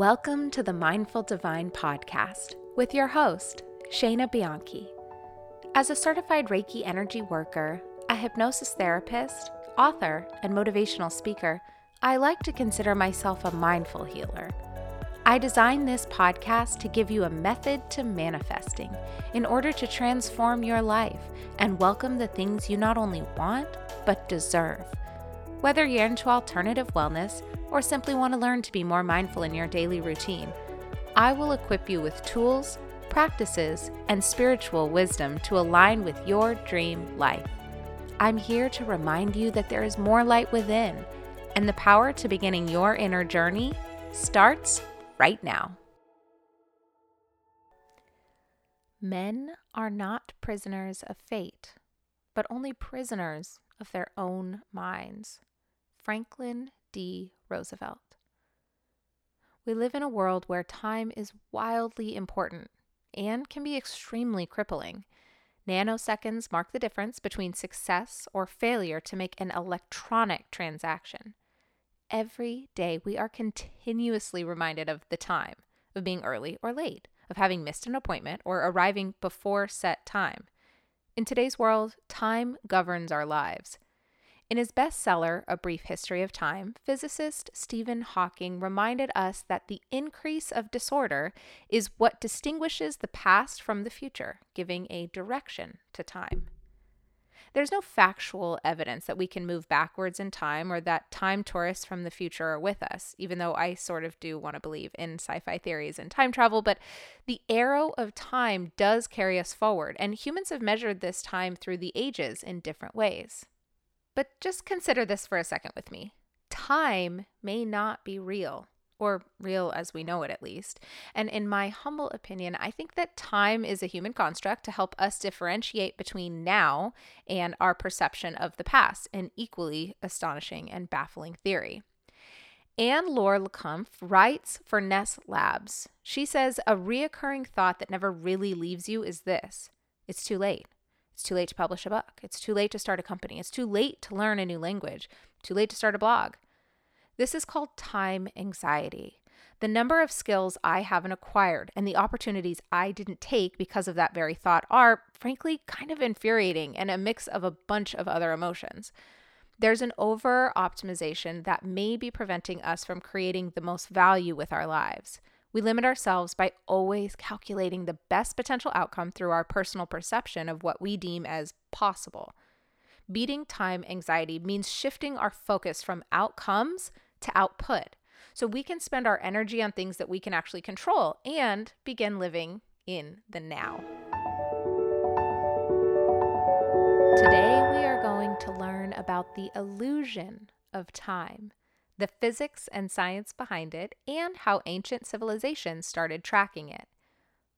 Welcome to the Mindful Divine podcast with your host, Shayna Bianchi. As a certified Reiki energy worker, a hypnosis therapist, author, and motivational speaker, I like to consider myself a mindful healer. I designed this podcast to give you a method to manifesting in order to transform your life and welcome the things you not only want, but deserve. Whether you're into alternative wellness or simply want to learn to be more mindful in your daily routine, I will equip you with tools, practices, and spiritual wisdom to align with your dream life. I'm here to remind you that there is more light within, and the power to beginning your inner journey starts right now. Men are not prisoners of fate, but only prisoners of their own minds. Franklin D. Roosevelt. We live in a world where time is wildly important and can be extremely crippling. Nanoseconds mark the difference between success or failure to make an electronic transaction. Every day, we are continuously reminded of the time, of being early or late, of having missed an appointment or arriving before set time. In today's world, time governs our lives. In his bestseller, A Brief History of Time, physicist Stephen Hawking reminded us that the increase of disorder is what distinguishes the past from the future, giving a direction to time. There's no factual evidence that we can move backwards in time or that time tourists from the future are with us, even though I sort of do want to believe in sci fi theories and time travel. But the arrow of time does carry us forward, and humans have measured this time through the ages in different ways. But just consider this for a second with me. Time may not be real, or real as we know it at least. And in my humble opinion, I think that time is a human construct to help us differentiate between now and our perception of the past, an equally astonishing and baffling theory. Anne Laure Le Cunff writes for Ness Labs. She says a reoccurring thought that never really leaves you is this it's too late. It's too late to publish a book. It's too late to start a company. It's too late to learn a new language. Too late to start a blog. This is called time anxiety. The number of skills I haven't acquired and the opportunities I didn't take because of that very thought are, frankly, kind of infuriating and a mix of a bunch of other emotions. There's an over optimization that may be preventing us from creating the most value with our lives. We limit ourselves by always calculating the best potential outcome through our personal perception of what we deem as possible. Beating time anxiety means shifting our focus from outcomes to output so we can spend our energy on things that we can actually control and begin living in the now. Today, we are going to learn about the illusion of time the physics and science behind it, and how ancient civilizations started tracking it.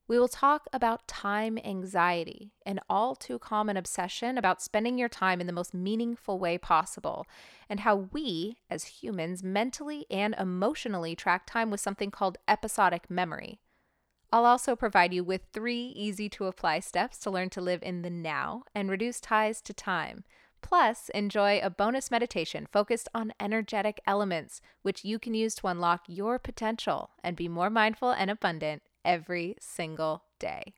We will talk about time anxiety, an all too common obsession about spending your time in the most meaningful way possible, and how we, as humans, mentally and emotionally track time with something called episodic memory. I'll also provide you with three easy to apply steps to learn to live in the now and reduce ties to time Plus, enjoy a bonus meditation focused on energetic elements, which you can use to unlock your potential and be more mindful and abundant every single day.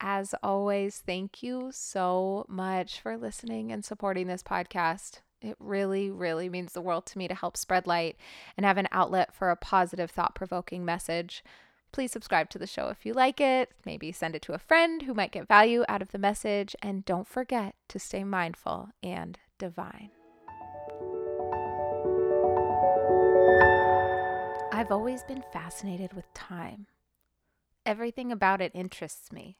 As always, thank you so much for listening and supporting this podcast. It really, really means the world to me to help spread light and have an outlet for a positive, thought provoking message. Please subscribe to the show if you like it. Maybe send it to a friend who might get value out of the message. And don't forget to stay mindful and divine. I've always been fascinated with time. Everything about it interests me.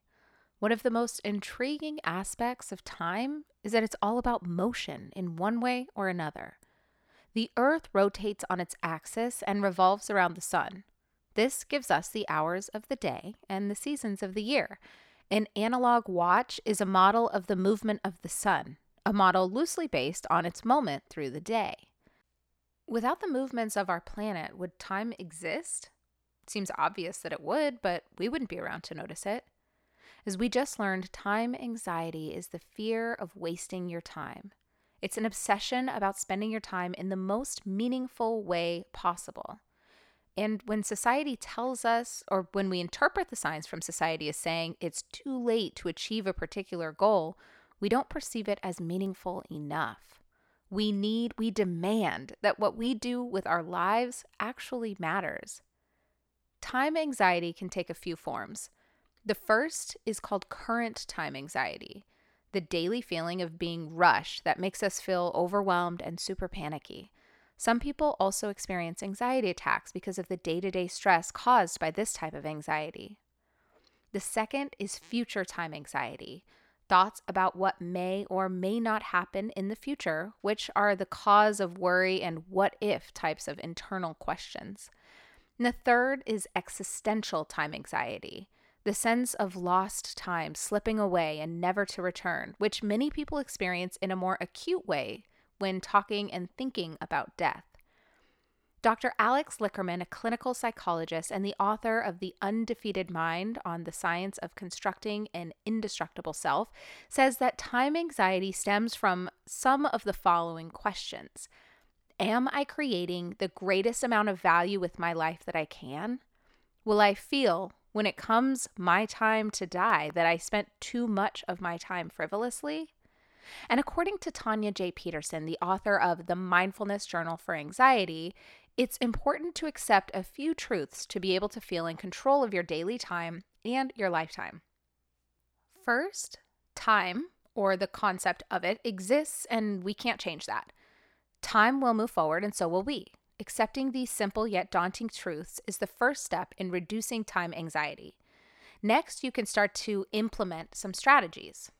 One of the most intriguing aspects of time is that it's all about motion in one way or another. The earth rotates on its axis and revolves around the sun. This gives us the hours of the day and the seasons of the year. An analog watch is a model of the movement of the sun, a model loosely based on its moment through the day. Without the movements of our planet, would time exist? It seems obvious that it would, but we wouldn't be around to notice it. As we just learned, time anxiety is the fear of wasting your time. It's an obsession about spending your time in the most meaningful way possible. And when society tells us, or when we interpret the signs from society as saying it's too late to achieve a particular goal, we don't perceive it as meaningful enough. We need, we demand that what we do with our lives actually matters. Time anxiety can take a few forms. The first is called current time anxiety, the daily feeling of being rushed that makes us feel overwhelmed and super panicky. Some people also experience anxiety attacks because of the day to day stress caused by this type of anxiety. The second is future time anxiety, thoughts about what may or may not happen in the future, which are the cause of worry and what if types of internal questions. And the third is existential time anxiety, the sense of lost time slipping away and never to return, which many people experience in a more acute way when talking and thinking about death. Dr. Alex Lickerman, a clinical psychologist and the author of The Undefeated Mind on the Science of Constructing an Indestructible Self, says that time anxiety stems from some of the following questions Am I creating the greatest amount of value with my life that I can? Will I feel, when it comes my time to die, that I spent too much of my time frivolously? And according to Tanya J. Peterson, the author of The Mindfulness Journal for Anxiety, it's important to accept a few truths to be able to feel in control of your daily time and your lifetime. First, time, or the concept of it, exists and we can't change that. Time will move forward and so will we. Accepting these simple yet daunting truths is the first step in reducing time anxiety. Next, you can start to implement some strategies.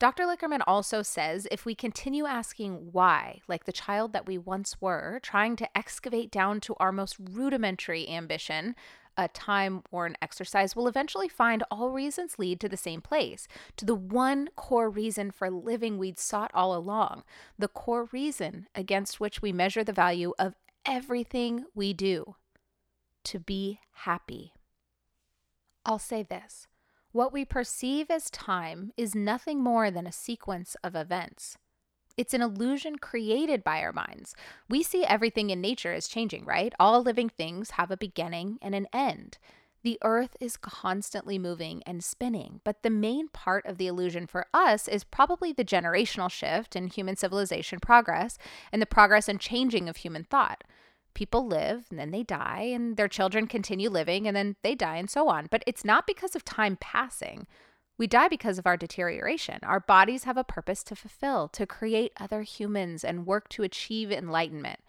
Dr. Lickerman also says if we continue asking why, like the child that we once were, trying to excavate down to our most rudimentary ambition, a time or an exercise, we'll eventually find all reasons lead to the same place, to the one core reason for living we'd sought all along, the core reason against which we measure the value of everything we do to be happy. I'll say this what we perceive as time is nothing more than a sequence of events. It's an illusion created by our minds. We see everything in nature as changing, right? All living things have a beginning and an end. The earth is constantly moving and spinning, but the main part of the illusion for us is probably the generational shift in human civilization progress and the progress and changing of human thought people live and then they die and their children continue living and then they die and so on. But it's not because of time passing. We die because of our deterioration. Our bodies have a purpose to fulfill, to create other humans and work to achieve enlightenment.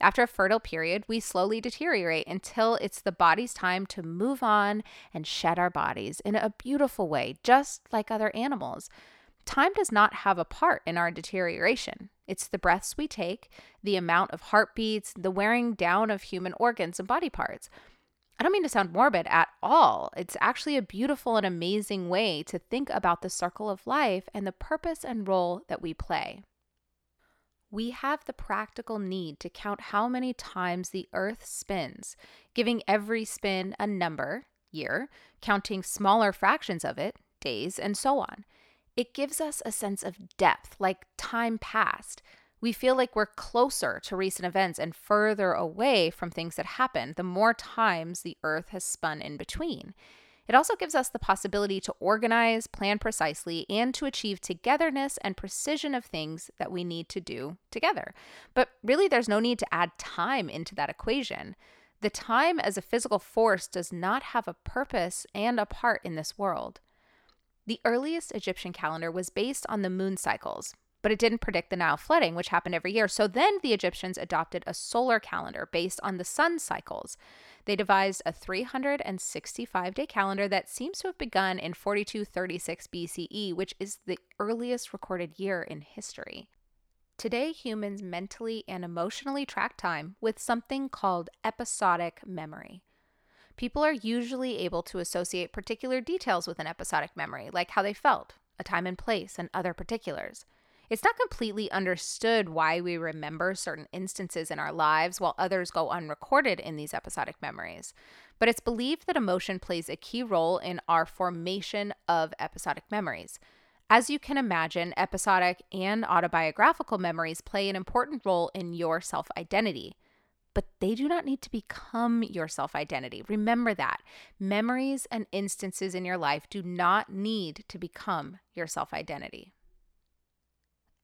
After a fertile period, we slowly deteriorate until it's the body's time to move on and shed our bodies in a beautiful way, just like other animals. Time does not have a part in our deterioration. It's the breaths we take, the amount of heartbeats, the wearing down of human organs and body parts. I don't mean to sound morbid at all. It's actually a beautiful and amazing way to think about the circle of life and the purpose and role that we play. We have the practical need to count how many times the earth spins, giving every spin a number, year, counting smaller fractions of it, days, and so on it gives us a sense of depth, like time passed. We feel like we're closer to recent events and further away from things that happened the more times the earth has spun in between. It also gives us the possibility to organize, plan precisely, and to achieve togetherness and precision of things that we need to do together. But really, there's no need to add time into that equation. The time as a physical force does not have a purpose and a part in this world. The earliest Egyptian calendar was based on the moon cycles, but it didn't predict the Nile flooding, which happened every year. So then the Egyptians adopted a solar calendar based on the sun cycles. They devised a 365 day calendar that seems to have begun in 4236 BCE, which is the earliest recorded year in history. Today, humans mentally and emotionally track time with something called episodic memory people are usually able to associate particular details with an episodic memory, like how they felt, a time and place, and other particulars. It's not completely understood why we remember certain instances in our lives while others go unrecorded in these episodic memories, but it's believed that emotion plays a key role in our formation of episodic memories. As you can imagine, episodic and autobiographical memories play an important role in your self identity. But they do not need to become your self identity. Remember that. Memories and instances in your life do not need to become your self identity.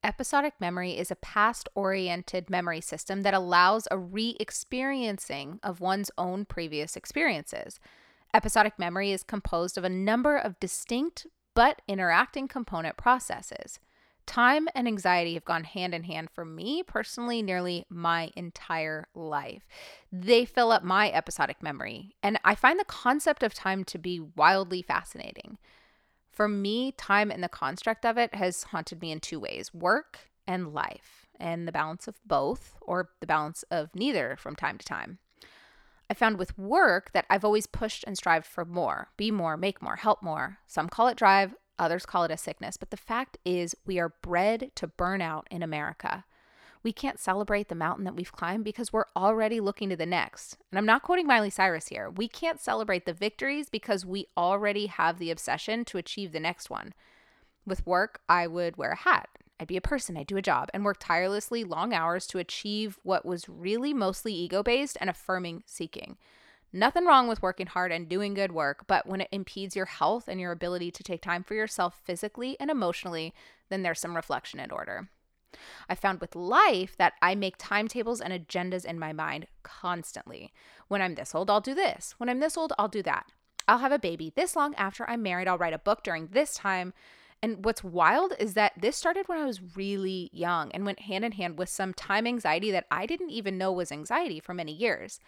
Episodic memory is a past oriented memory system that allows a re experiencing of one's own previous experiences. Episodic memory is composed of a number of distinct but interacting component processes. Time and anxiety have gone hand in hand for me personally nearly my entire life. They fill up my episodic memory, and I find the concept of time to be wildly fascinating. For me, time and the construct of it has haunted me in two ways work and life, and the balance of both, or the balance of neither from time to time. I found with work that I've always pushed and strived for more be more, make more, help more. Some call it drive, Others call it a sickness. But the fact is, we are bred to burn out in America. We can't celebrate the mountain that we've climbed because we're already looking to the next. And I'm not quoting Miley Cyrus here. We can't celebrate the victories because we already have the obsession to achieve the next one. With work, I would wear a hat. I'd be a person, I'd do a job, and work tirelessly long hours to achieve what was really mostly ego based and affirming seeking. Nothing wrong with working hard and doing good work, but when it impedes your health and your ability to take time for yourself physically and emotionally, then there's some reflection in order. I found with life that I make timetables and agendas in my mind constantly. When I'm this old, I'll do this. When I'm this old, I'll do that. I'll have a baby this long after I'm married. I'll write a book during this time. And what's wild is that this started when I was really young and went hand in hand with some time anxiety that I didn't even know was anxiety for many years.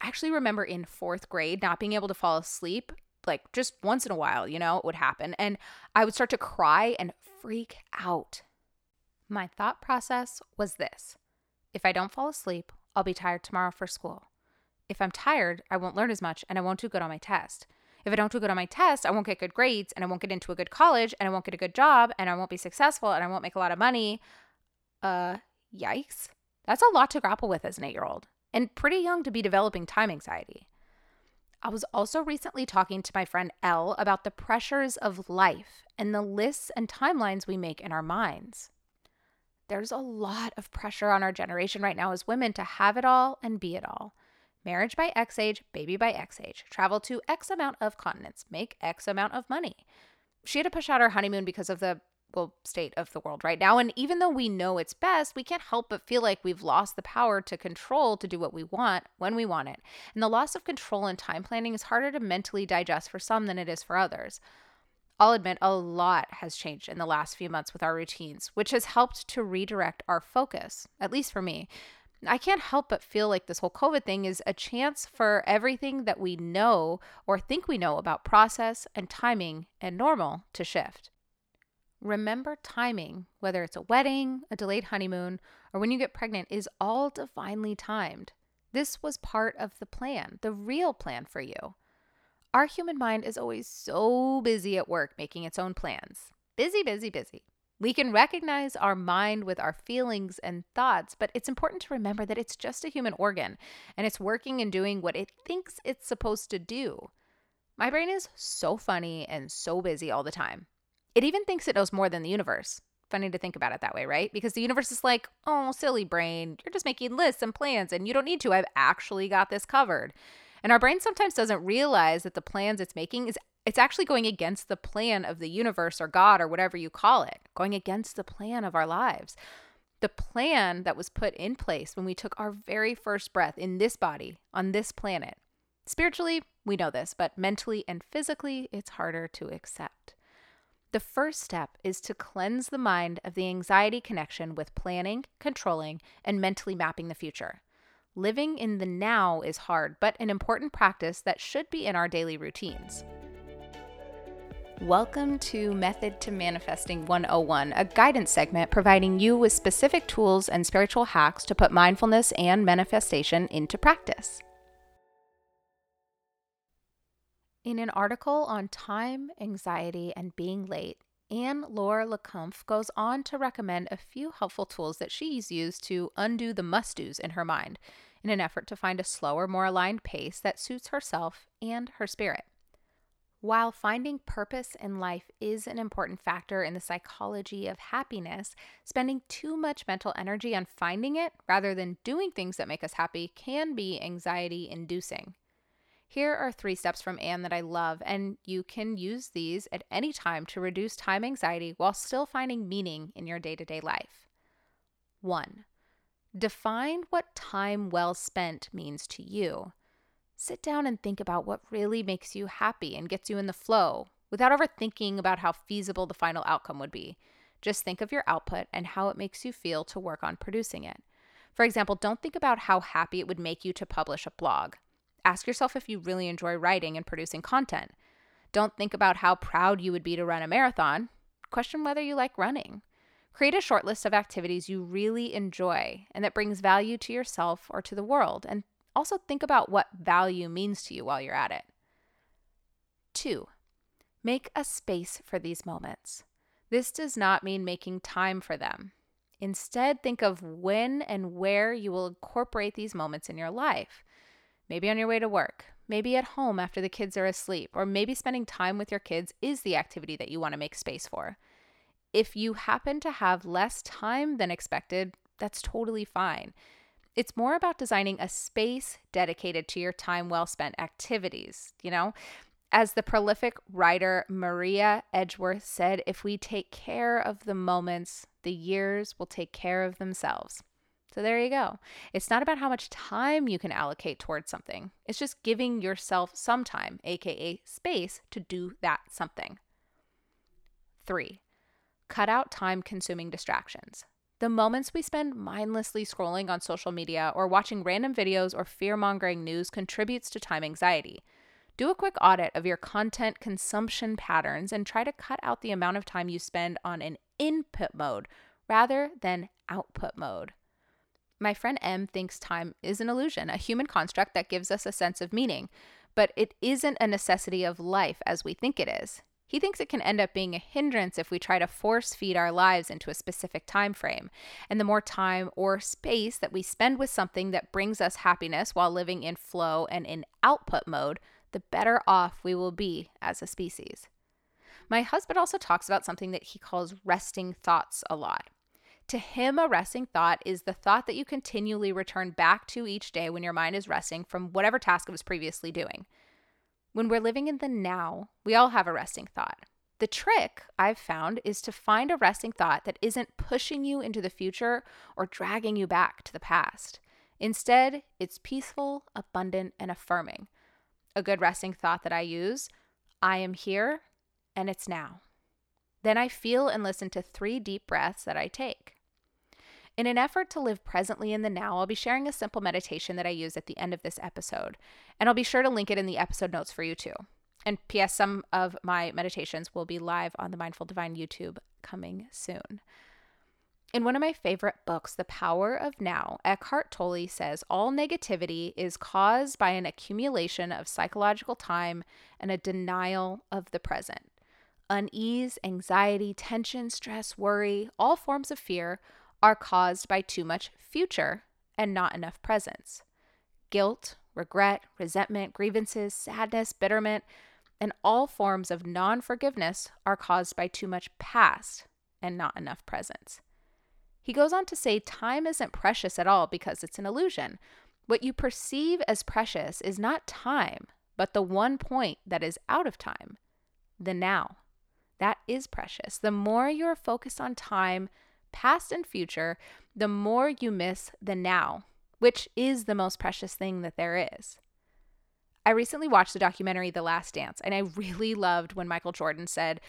I actually remember in fourth grade not being able to fall asleep, like just once in a while, you know, it would happen. And I would start to cry and freak out. My thought process was this if I don't fall asleep, I'll be tired tomorrow for school. If I'm tired, I won't learn as much and I won't do good on my test. If I don't do good on my test, I won't get good grades and I won't get into a good college and I won't get a good job and I won't be successful and I won't make a lot of money. Uh, yikes. That's a lot to grapple with as an eight year old and pretty young to be developing time anxiety. I was also recently talking to my friend Elle about the pressures of life and the lists and timelines we make in our minds. There's a lot of pressure on our generation right now as women to have it all and be it all. Marriage by X age, baby by X age, travel to X amount of continents, make X amount of money. She had to push out her honeymoon because of the state of the world right now. And even though we know it's best, we can't help but feel like we've lost the power to control to do what we want when we want it. And the loss of control and time planning is harder to mentally digest for some than it is for others. I'll admit a lot has changed in the last few months with our routines, which has helped to redirect our focus, at least for me. I can't help but feel like this whole COVID thing is a chance for everything that we know or think we know about process and timing and normal to shift. Remember, timing, whether it's a wedding, a delayed honeymoon, or when you get pregnant, is all divinely timed. This was part of the plan, the real plan for you. Our human mind is always so busy at work making its own plans. Busy, busy, busy. We can recognize our mind with our feelings and thoughts, but it's important to remember that it's just a human organ and it's working and doing what it thinks it's supposed to do. My brain is so funny and so busy all the time. It even thinks it knows more than the universe. Funny to think about it that way, right? Because the universe is like, oh, silly brain, you're just making lists and plans and you don't need to. I've actually got this covered. And our brain sometimes doesn't realize that the plans it's making is it's actually going against the plan of the universe or God or whatever you call it, going against the plan of our lives. The plan that was put in place when we took our very first breath in this body on this planet. Spiritually, we know this, but mentally and physically, it's harder to accept. The first step is to cleanse the mind of the anxiety connection with planning, controlling, and mentally mapping the future. Living in the now is hard, but an important practice that should be in our daily routines. Welcome to Method to Manifesting 101, a guidance segment providing you with specific tools and spiritual hacks to put mindfulness and manifestation into practice. In an article on time, anxiety, and being late, Anne Laure Le Cunff goes on to recommend a few helpful tools that she's used to undo the must do's in her mind in an effort to find a slower, more aligned pace that suits herself and her spirit. While finding purpose in life is an important factor in the psychology of happiness, spending too much mental energy on finding it rather than doing things that make us happy can be anxiety inducing. Here are three steps from Anne that I love, and you can use these at any time to reduce time anxiety while still finding meaning in your day to day life. One, define what time well spent means to you. Sit down and think about what really makes you happy and gets you in the flow without overthinking about how feasible the final outcome would be. Just think of your output and how it makes you feel to work on producing it. For example, don't think about how happy it would make you to publish a blog. Ask yourself if you really enjoy writing and producing content. Don't think about how proud you would be to run a marathon. Question whether you like running. Create a short list of activities you really enjoy and that brings value to yourself or to the world, and also, think about what value means to you while you're at it. Two, make a space for these moments. This does not mean making time for them. Instead, think of when and where you will incorporate these moments in your life. Maybe on your way to work, maybe at home after the kids are asleep, or maybe spending time with your kids is the activity that you want to make space for. If you happen to have less time than expected, that's totally fine. It's more about designing a space dedicated to your time well spent activities, you know? As the prolific writer Maria Edgeworth said, if we take care of the moments, the years will take care of themselves. So there you go. It's not about how much time you can allocate towards something, it's just giving yourself some time, aka space, to do that something. Three, cut out time consuming distractions. The moments we spend mindlessly scrolling on social media or watching random videos or fear mongering news contributes to time anxiety. Do a quick audit of your content consumption patterns and try to cut out the amount of time you spend on an input mode rather than output mode. My friend M thinks time is an illusion, a human construct that gives us a sense of meaning, but it isn't a necessity of life as we think it is. He thinks it can end up being a hindrance if we try to force feed our lives into a specific time frame. And the more time or space that we spend with something that brings us happiness while living in flow and in output mode, the better off we will be as a species. My husband also talks about something that he calls resting thoughts a lot. To him, a resting thought is the thought that you continually return back to each day when your mind is resting from whatever task it was previously doing. When we're living in the now, we all have a resting thought. The trick I've found is to find a resting thought that isn't pushing you into the future or dragging you back to the past. Instead, it's peaceful, abundant, and affirming. A good resting thought that I use I am here and it's now. Then I feel and listen to three deep breaths that I take. In an effort to live presently in the now, I'll be sharing a simple meditation that I use at the end of this episode, and I'll be sure to link it in the episode notes for you too. And P.S., some of my meditations will be live on the Mindful Divine YouTube coming soon. In one of my favorite books, The Power of Now, Eckhart Tolle says all negativity is caused by an accumulation of psychological time and a denial of the present. Unease, anxiety, tension, stress, worry, all forms of fear are caused by too much future and not enough presence. Guilt, regret, resentment, grievances, sadness, bitterment, and all forms of non forgiveness are caused by too much past and not enough presence. He goes on to say time isn't precious at all because it's an illusion. What you perceive as precious is not time, but the one point that is out of time, the now. That is precious. The more you're focused on time, past and future, the more you miss the now, which is the most precious thing that there is. I recently watched the documentary The Last Dance, and I really loved when Michael Jordan said,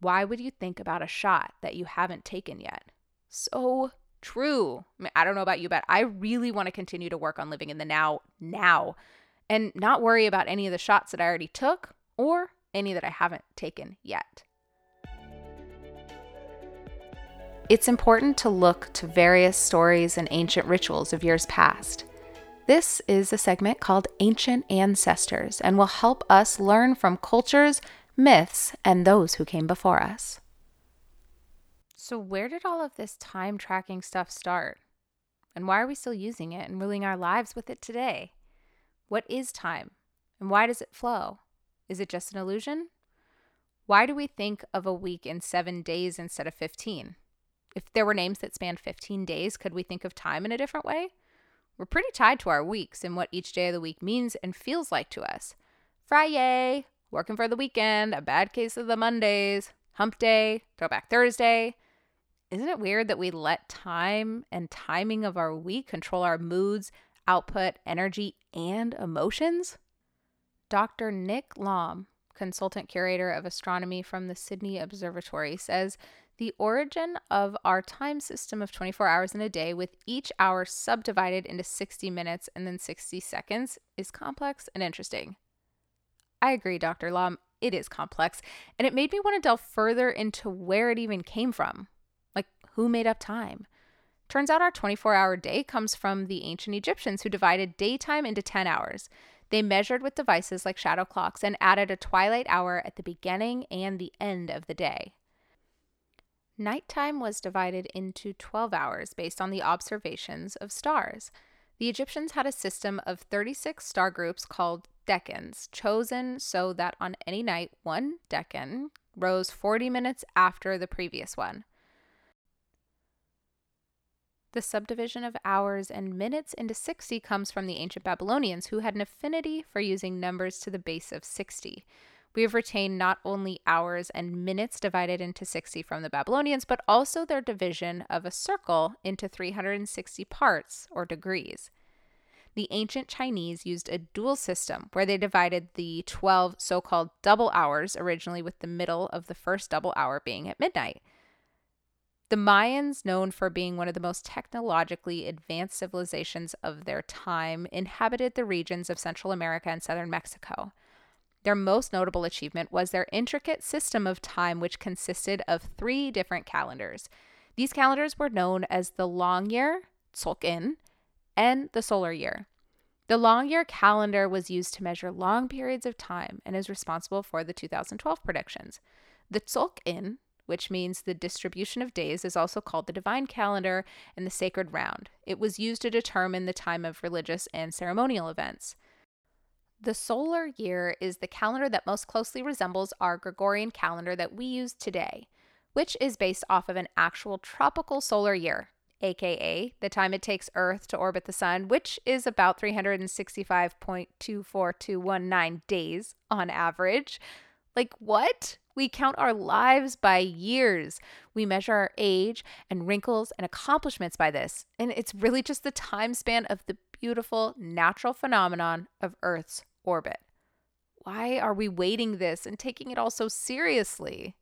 Why would you think about a shot that you haven't taken yet? So true. I, mean, I don't know about you, but I really want to continue to work on living in the now, now, and not worry about any of the shots that I already took or any that I haven't taken yet. It's important to look to various stories and ancient rituals of years past. This is a segment called Ancient Ancestors and will help us learn from cultures, myths, and those who came before us. So, where did all of this time tracking stuff start? And why are we still using it and ruling our lives with it today? What is time? And why does it flow? Is it just an illusion? Why do we think of a week in seven days instead of 15? If there were names that spanned 15 days, could we think of time in a different way? We're pretty tied to our weeks and what each day of the week means and feels like to us. Friday, working for the weekend, a bad case of the Mondays, hump day, throwback Thursday. Isn't it weird that we let time and timing of our week control our moods, output, energy, and emotions? Dr. Nick Lomb, consultant curator of astronomy from the Sydney Observatory, says the origin of our time system of 24 hours in a day, with each hour subdivided into 60 minutes and then 60 seconds, is complex and interesting. I agree, Dr. Lomb. It is complex, and it made me want to delve further into where it even came from. Like, who made up time? Turns out our 24 hour day comes from the ancient Egyptians who divided daytime into 10 hours. They measured with devices like shadow clocks and added a twilight hour at the beginning and the end of the day. Nighttime was divided into 12 hours based on the observations of stars. The Egyptians had a system of 36 star groups called decans, chosen so that on any night, one decan rose 40 minutes after the previous one. The subdivision of hours and minutes into 60 comes from the ancient Babylonians, who had an affinity for using numbers to the base of 60. We have retained not only hours and minutes divided into 60 from the Babylonians, but also their division of a circle into 360 parts or degrees. The ancient Chinese used a dual system where they divided the 12 so called double hours, originally with the middle of the first double hour being at midnight. The Mayans, known for being one of the most technologically advanced civilizations of their time, inhabited the regions of Central America and southern Mexico. Their most notable achievement was their intricate system of time, which consisted of three different calendars. These calendars were known as the long year, Tzolk'in, and the solar year. The long year calendar was used to measure long periods of time and is responsible for the 2012 predictions. The Tzolk'in, which means the distribution of days, is also called the divine calendar and the sacred round. It was used to determine the time of religious and ceremonial events. The solar year is the calendar that most closely resembles our Gregorian calendar that we use today, which is based off of an actual tropical solar year, aka the time it takes Earth to orbit the sun, which is about 365.24219 days on average. Like, what? We count our lives by years. We measure our age and wrinkles and accomplishments by this. And it's really just the time span of the beautiful natural phenomenon of Earth's orbit. Why are we weighting this and taking it all so seriously?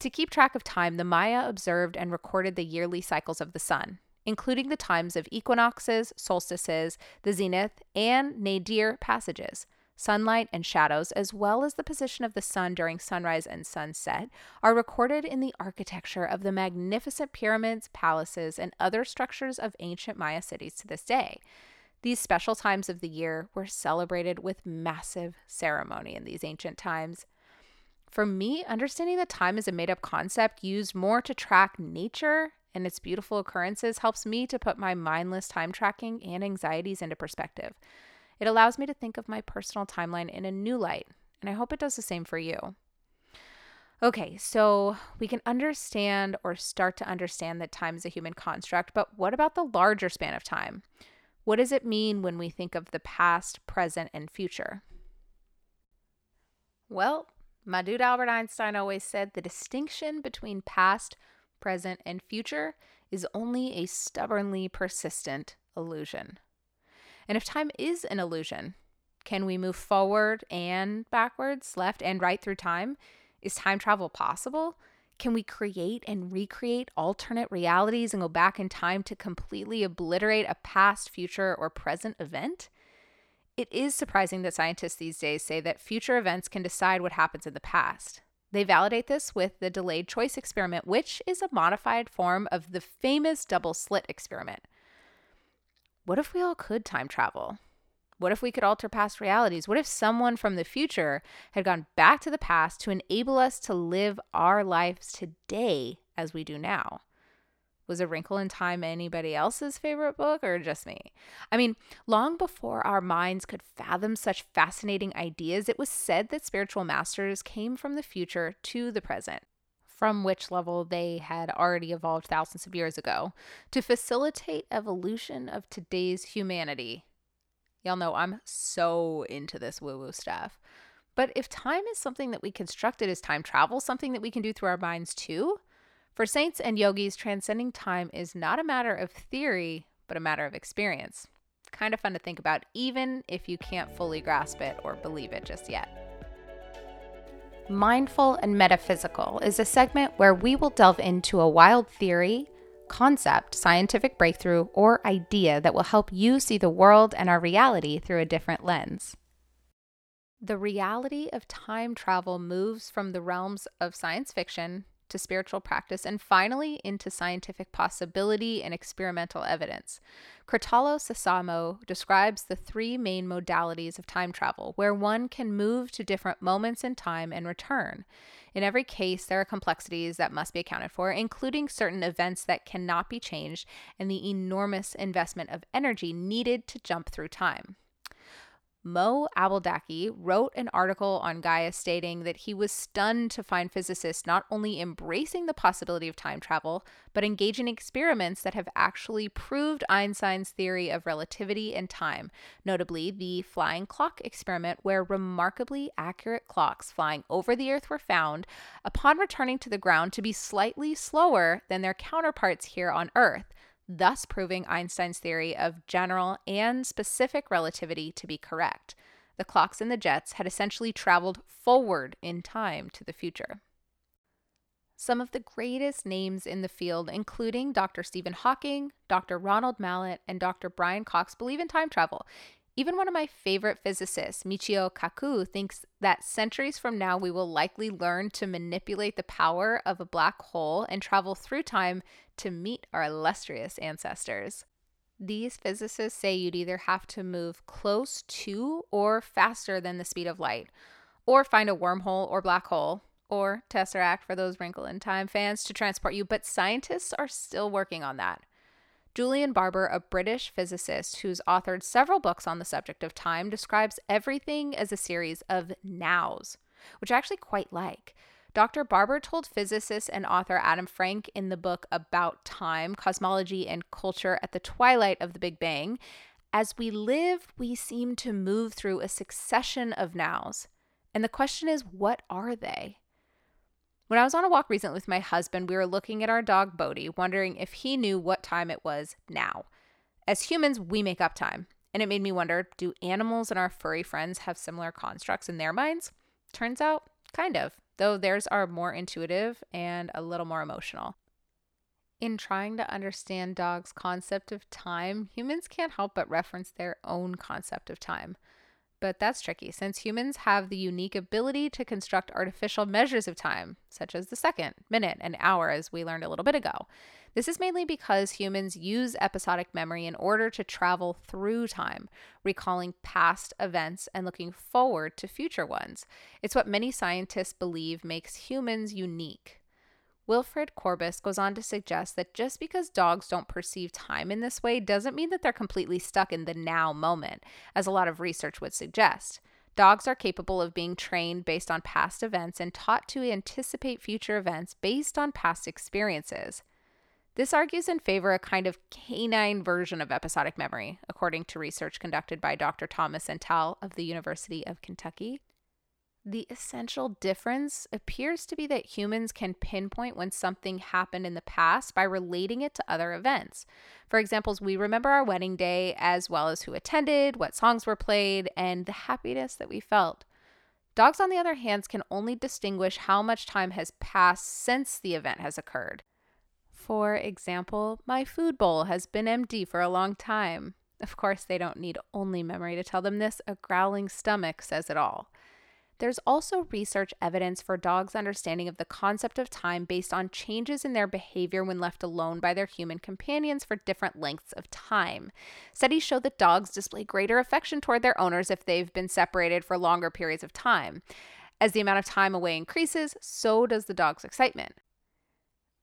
To keep track of time, the Maya observed and recorded the yearly cycles of the sun, including the times of equinoxes, solstices, the zenith, and nadir passages. Sunlight and shadows, as well as the position of the sun during sunrise and sunset, are recorded in the architecture of the magnificent pyramids, palaces, and other structures of ancient Maya cities to this day. These special times of the year were celebrated with massive ceremony in these ancient times. For me, understanding that time is a made up concept used more to track nature and its beautiful occurrences helps me to put my mindless time tracking and anxieties into perspective. It allows me to think of my personal timeline in a new light, and I hope it does the same for you. Okay, so we can understand or start to understand that time is a human construct, but what about the larger span of time? What does it mean when we think of the past, present, and future? Well, my dude Albert Einstein always said the distinction between past, present, and future is only a stubbornly persistent illusion. And if time is an illusion, can we move forward and backwards, left and right through time? Is time travel possible? Can we create and recreate alternate realities and go back in time to completely obliterate a past, future, or present event? It is surprising that scientists these days say that future events can decide what happens in the past. They validate this with the delayed choice experiment, which is a modified form of the famous double slit experiment. What if we all could time travel? What if we could alter past realities? What if someone from the future had gone back to the past to enable us to live our lives today as we do now? Was A Wrinkle in Time anybody else's favorite book or just me? I mean, long before our minds could fathom such fascinating ideas, it was said that spiritual masters came from the future to the present, from which level they had already evolved thousands of years ago, to facilitate evolution of today's humanity. Y'all know I'm so into this woo woo stuff. But if time is something that we constructed, is time travel something that we can do through our minds too? For saints and yogis, transcending time is not a matter of theory, but a matter of experience. Kind of fun to think about, even if you can't fully grasp it or believe it just yet. Mindful and Metaphysical is a segment where we will delve into a wild theory, concept, scientific breakthrough, or idea that will help you see the world and our reality through a different lens. The reality of time travel moves from the realms of science fiction to spiritual practice, and finally into scientific possibility and experimental evidence. Curtalo Sasamo describes the three main modalities of time travel, where one can move to different moments in time and return. In every case, there are complexities that must be accounted for, including certain events that cannot be changed and the enormous investment of energy needed to jump through time. Mo Abeldaki wrote an article on Gaia stating that he was stunned to find physicists not only embracing the possibility of time travel, but engaging in experiments that have actually proved Einstein's theory of relativity and time, notably the flying clock experiment, where remarkably accurate clocks flying over the Earth were found upon returning to the ground to be slightly slower than their counterparts here on Earth thus proving Einstein's theory of general and specific relativity to be correct. The clocks in the jets had essentially traveled forward in time to the future. Some of the greatest names in the field, including Dr. Stephen Hawking, Dr. Ronald Mallett, and Dr. Brian Cox, believe in time travel. Even one of my favorite physicists, Michio Kaku, thinks that centuries from now we will likely learn to manipulate the power of a black hole and travel through time to meet our illustrious ancestors. These physicists say you'd either have to move close to or faster than the speed of light, or find a wormhole or black hole, or tesseract for those wrinkle in time fans to transport you, but scientists are still working on that. Julian Barbour, a British physicist who's authored several books on the subject of time, describes everything as a series of nows, which I actually quite like. Dr. Barbour told physicist and author Adam Frank in the book About Time, Cosmology and Culture at the Twilight of the Big Bang As we live, we seem to move through a succession of nows. And the question is, what are they? When I was on a walk recently with my husband, we were looking at our dog Bodhi, wondering if he knew what time it was now. As humans, we make up time. And it made me wonder do animals and our furry friends have similar constructs in their minds? Turns out, kind of, though theirs are more intuitive and a little more emotional. In trying to understand dogs' concept of time, humans can't help but reference their own concept of time. But that's tricky since humans have the unique ability to construct artificial measures of time, such as the second, minute, and hour, as we learned a little bit ago. This is mainly because humans use episodic memory in order to travel through time, recalling past events and looking forward to future ones. It's what many scientists believe makes humans unique. Wilfred Corbis goes on to suggest that just because dogs don't perceive time in this way doesn't mean that they're completely stuck in the now moment, as a lot of research would suggest. Dogs are capable of being trained based on past events and taught to anticipate future events based on past experiences. This argues in favor a kind of canine version of episodic memory, according to research conducted by Dr. Thomas Zentall of the University of Kentucky. The essential difference appears to be that humans can pinpoint when something happened in the past by relating it to other events. For examples, we remember our wedding day as well as who attended, what songs were played, and the happiness that we felt. Dogs, on the other hand, can only distinguish how much time has passed since the event has occurred. For example, my food bowl has been empty for a long time. Of course, they don't need only memory to tell them this, a growling stomach says it all. There's also research evidence for dogs' understanding of the concept of time based on changes in their behavior when left alone by their human companions for different lengths of time. Studies show that dogs display greater affection toward their owners if they've been separated for longer periods of time. As the amount of time away increases, so does the dog's excitement.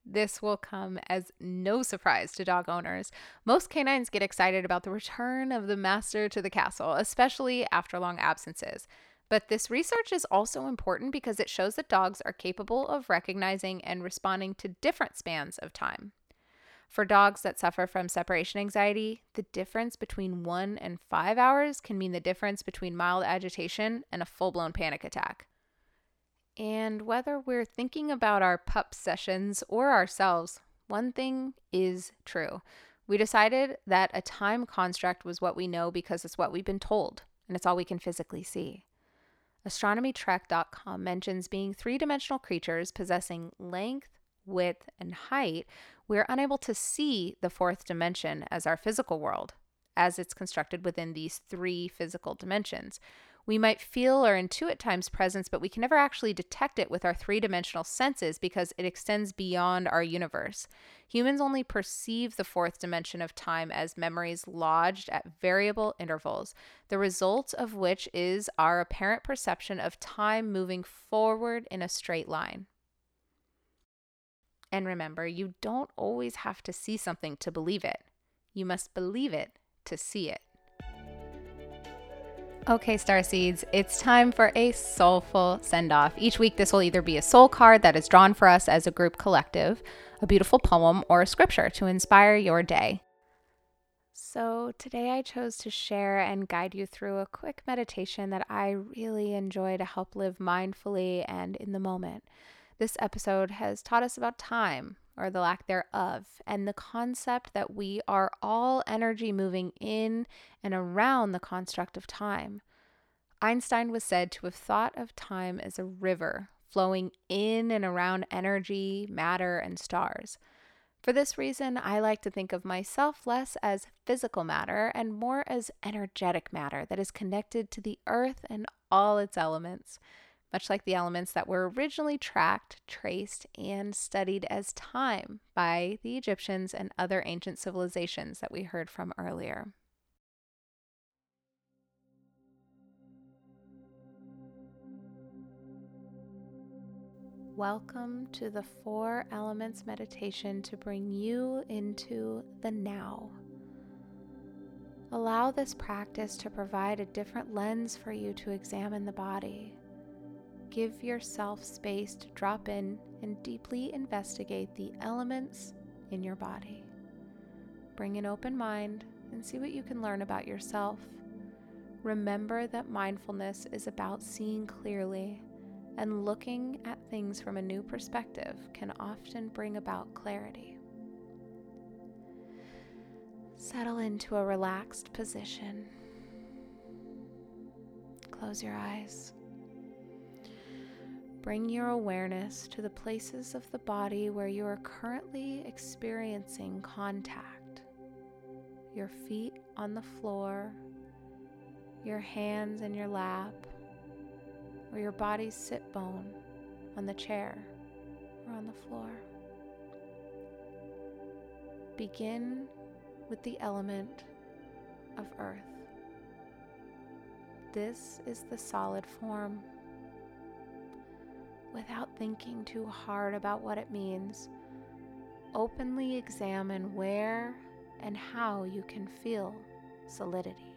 This will come as no surprise to dog owners. Most canines get excited about the return of the master to the castle, especially after long absences. But this research is also important because it shows that dogs are capable of recognizing and responding to different spans of time. For dogs that suffer from separation anxiety, the difference between one and five hours can mean the difference between mild agitation and a full blown panic attack. And whether we're thinking about our pup sessions or ourselves, one thing is true. We decided that a time construct was what we know because it's what we've been told, and it's all we can physically see. AstronomyTrek.com mentions being three dimensional creatures possessing length, width, and height, we are unable to see the fourth dimension as our physical world, as it's constructed within these three physical dimensions. We might feel or intuit time's presence, but we can never actually detect it with our three dimensional senses because it extends beyond our universe. Humans only perceive the fourth dimension of time as memories lodged at variable intervals, the result of which is our apparent perception of time moving forward in a straight line. And remember, you don't always have to see something to believe it. You must believe it to see it. Okay, star seeds, it's time for a soulful send off. Each week, this will either be a soul card that is drawn for us as a group collective, a beautiful poem, or a scripture to inspire your day. So, today I chose to share and guide you through a quick meditation that I really enjoy to help live mindfully and in the moment. This episode has taught us about time, or the lack thereof, and the concept that we are all energy moving in and around the construct of time. Einstein was said to have thought of time as a river flowing in and around energy, matter, and stars. For this reason, I like to think of myself less as physical matter and more as energetic matter that is connected to the earth and all its elements much like the elements that were originally tracked, traced, and studied as time by the Egyptians and other ancient civilizations that we heard from earlier. Welcome to the Four Elements Meditation to bring you into the now. Allow this practice to provide a different lens for you to examine the body Give yourself space to drop in and deeply investigate the elements in your body. Bring an open mind and see what you can learn about yourself. Remember that mindfulness is about seeing clearly, and looking at things from a new perspective can often bring about clarity. Settle into a relaxed position. Close your eyes. Bring your awareness to the places of the body where you are currently experiencing contact. Your feet on the floor, your hands in your lap, or your body's sit bone on the chair or on the floor. Begin with the element of earth. This is the solid form without thinking too hard about what it means. Openly examine where and how you can feel solidity.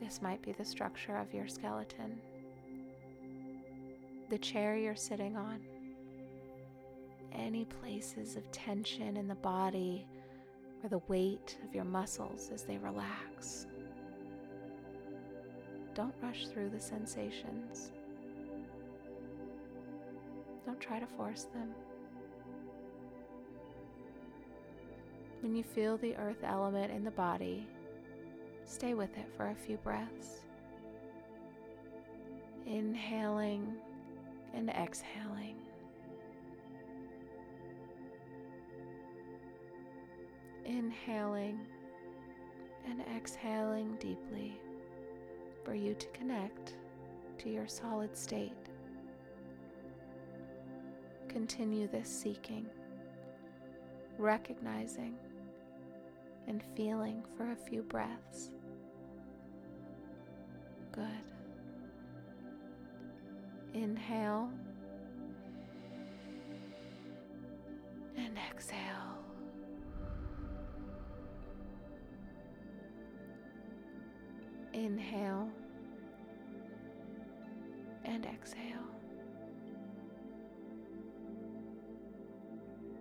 This might be the structure of your skeleton, the chair you're sitting on, any places of tension in the body or the weight of your muscles as they relax. Don't rush through the sensations. Don't try to force them. When you feel the earth element in the body, stay with it for a few breaths. Inhaling and exhaling. Inhaling and exhaling deeply for you to connect to your solid state. Continue this seeking, recognizing and feeling for a few breaths. Good. Inhale and exhale. Inhale and exhale.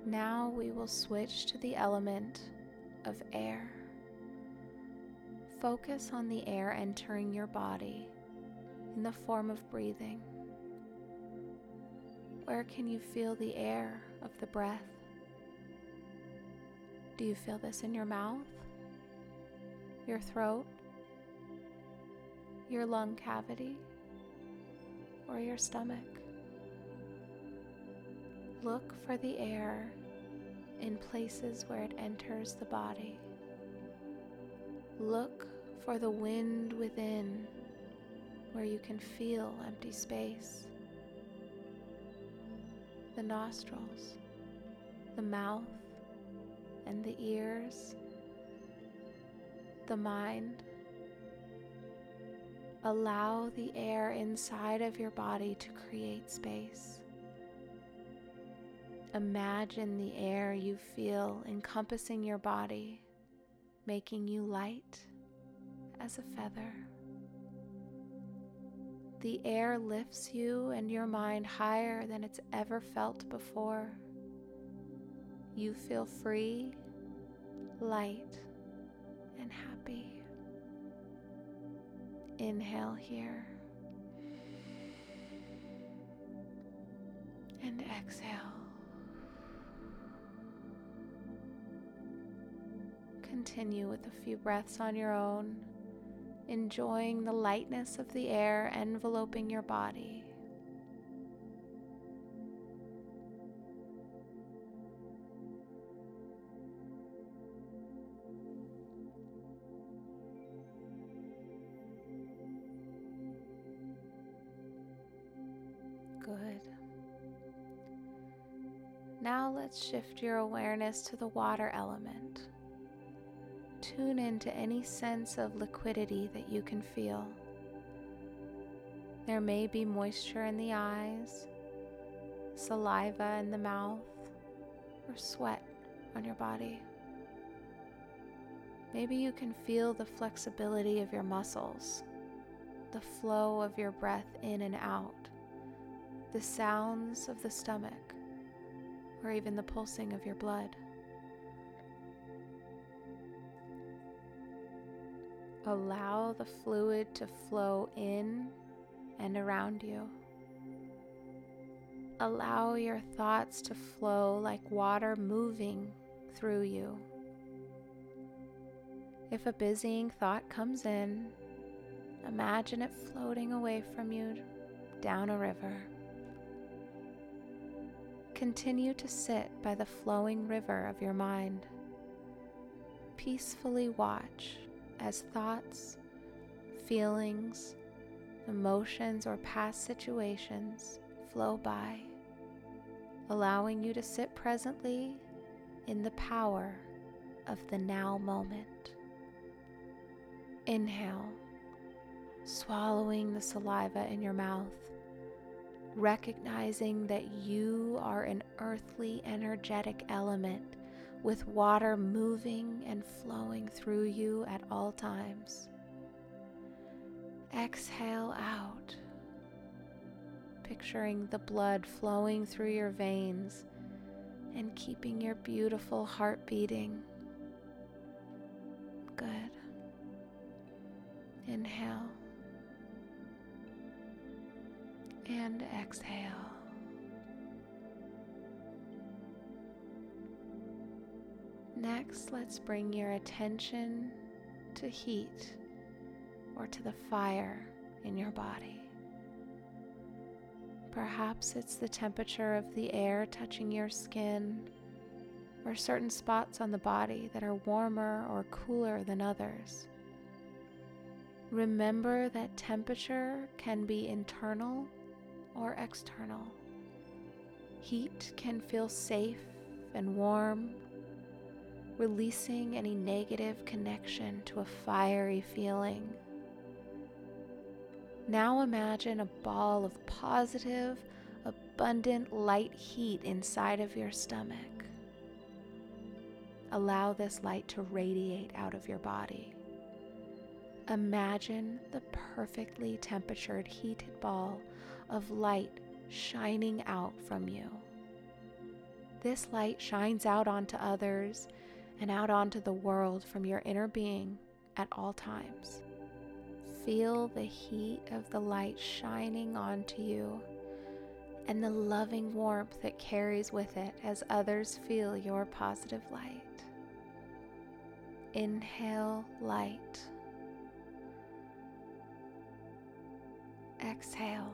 Now we will switch to the element of air. Focus on the air entering your body in the form of breathing. Where can you feel the air of the breath? Do you feel this in your mouth, your throat, your lung cavity, or your stomach? Look for the air in places where it enters the body. Look for the wind within where you can feel empty space. The nostrils, the mouth, and the ears, the mind. Allow the air inside of your body to create space. Imagine the air you feel encompassing your body, making you light as a feather. The air lifts you and your mind higher than it's ever felt before. You feel free, light, and happy. Inhale here and exhale. Continue with a few breaths on your own, enjoying the lightness of the air enveloping your body. Let's shift your awareness to the water element. Tune into any sense of liquidity that you can feel. There may be moisture in the eyes, saliva in the mouth, or sweat on your body. Maybe you can feel the flexibility of your muscles, the flow of your breath in and out the sounds of the stomach, or even the pulsing of your blood. Allow the fluid to flow in and around you. Allow your thoughts to flow like water moving through you. If a busying thought comes in, imagine it floating away from you down a river. Continue to sit by the flowing river of your mind. Peacefully watch as thoughts, feelings, emotions, or past situations flow by, allowing you to sit presently in the power of the now moment. Inhale, swallowing the saliva in your mouth recognizing that you are an earthly, energetic element with water moving and flowing through you at all times. Exhale out, picturing the blood flowing through your veins and keeping your beautiful heart beating. Good. Inhale. And exhale. Next, let's bring your attention to heat or to the fire in your body. Perhaps it's the temperature of the air touching your skin, or certain spots on the body that are warmer or cooler than others. Remember that temperature can be internal or external. Heat can feel safe and warm, releasing any negative connection to a fiery feeling. Now imagine a ball of positive, abundant light heat inside of your stomach. Allow this light to radiate out of your body. Imagine the perfectly temperatured, heated ball of light shining out from you. This light shines out onto others and out onto the world from your inner being at all times. Feel the heat of the light shining onto you and the loving warmth that carries with it as others feel your positive light. Inhale light. Exhale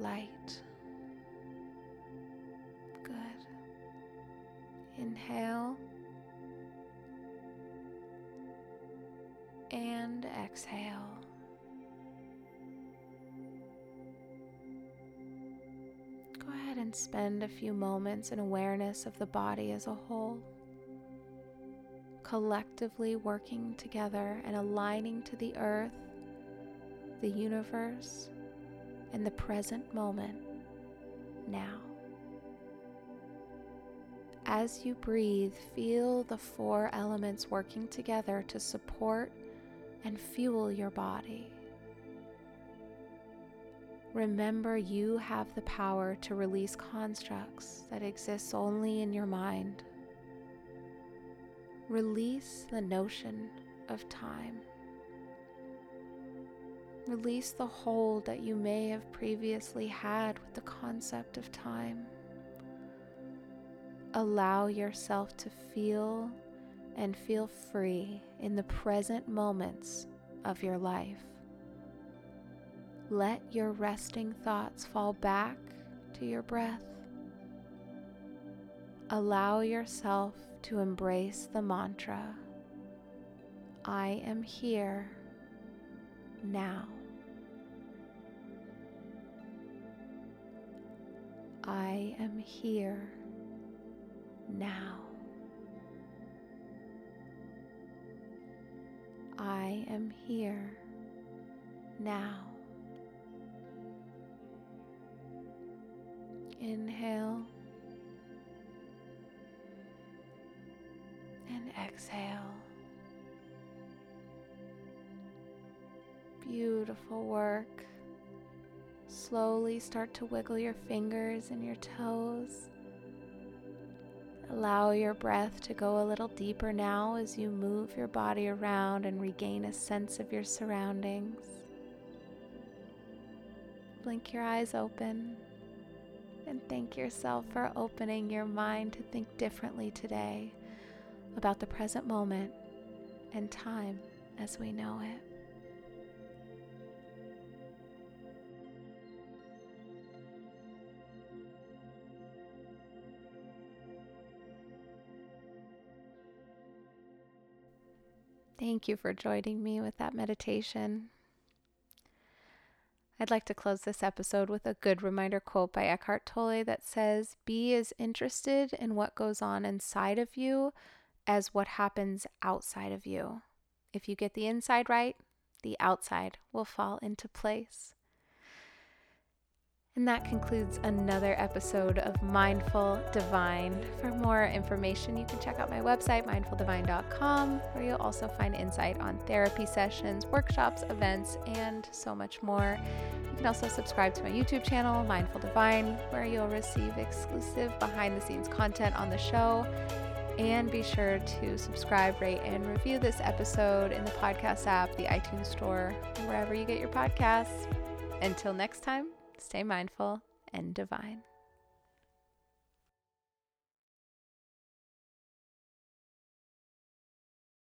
light. Good. Inhale and exhale. Go ahead and spend a few moments in awareness of the body as a whole, collectively working together and aligning to the earth, the universe, and the present moment now. As you breathe, feel the four elements working together to support and fuel your body. Remember, you have the power to release constructs that exist only in your mind. Release the notion of time. Release the hold that you may have previously had with the concept of time. Allow yourself to feel and feel free in the present moments of your life. Let your resting thoughts fall back to your breath. Allow yourself to embrace the mantra I am here now. I am here now. I am here now. Inhale and exhale. Beautiful work. Slowly start to wiggle your fingers and your toes. Allow your breath to go a little deeper now as you move your body around and regain a sense of your surroundings. Blink your eyes open and thank yourself for opening your mind to think differently today about the present moment and time as we know it. Thank you for joining me with that meditation. I'd like to close this episode with a good reminder quote by Eckhart Tolle that says, Be as interested in what goes on inside of you as what happens outside of you. If you get the inside right, the outside will fall into place. And that concludes another episode of Mindful Divine. For more information, you can check out my website, mindfuldivine.com, where you'll also find insight on therapy sessions, workshops, events, and so much more. You can also subscribe to my YouTube channel, Mindful Divine, where you'll receive exclusive behind the scenes content on the show. And be sure to subscribe, rate, and review this episode in the podcast app, the iTunes Store, wherever you get your podcasts. Until next time. Stay mindful and divine.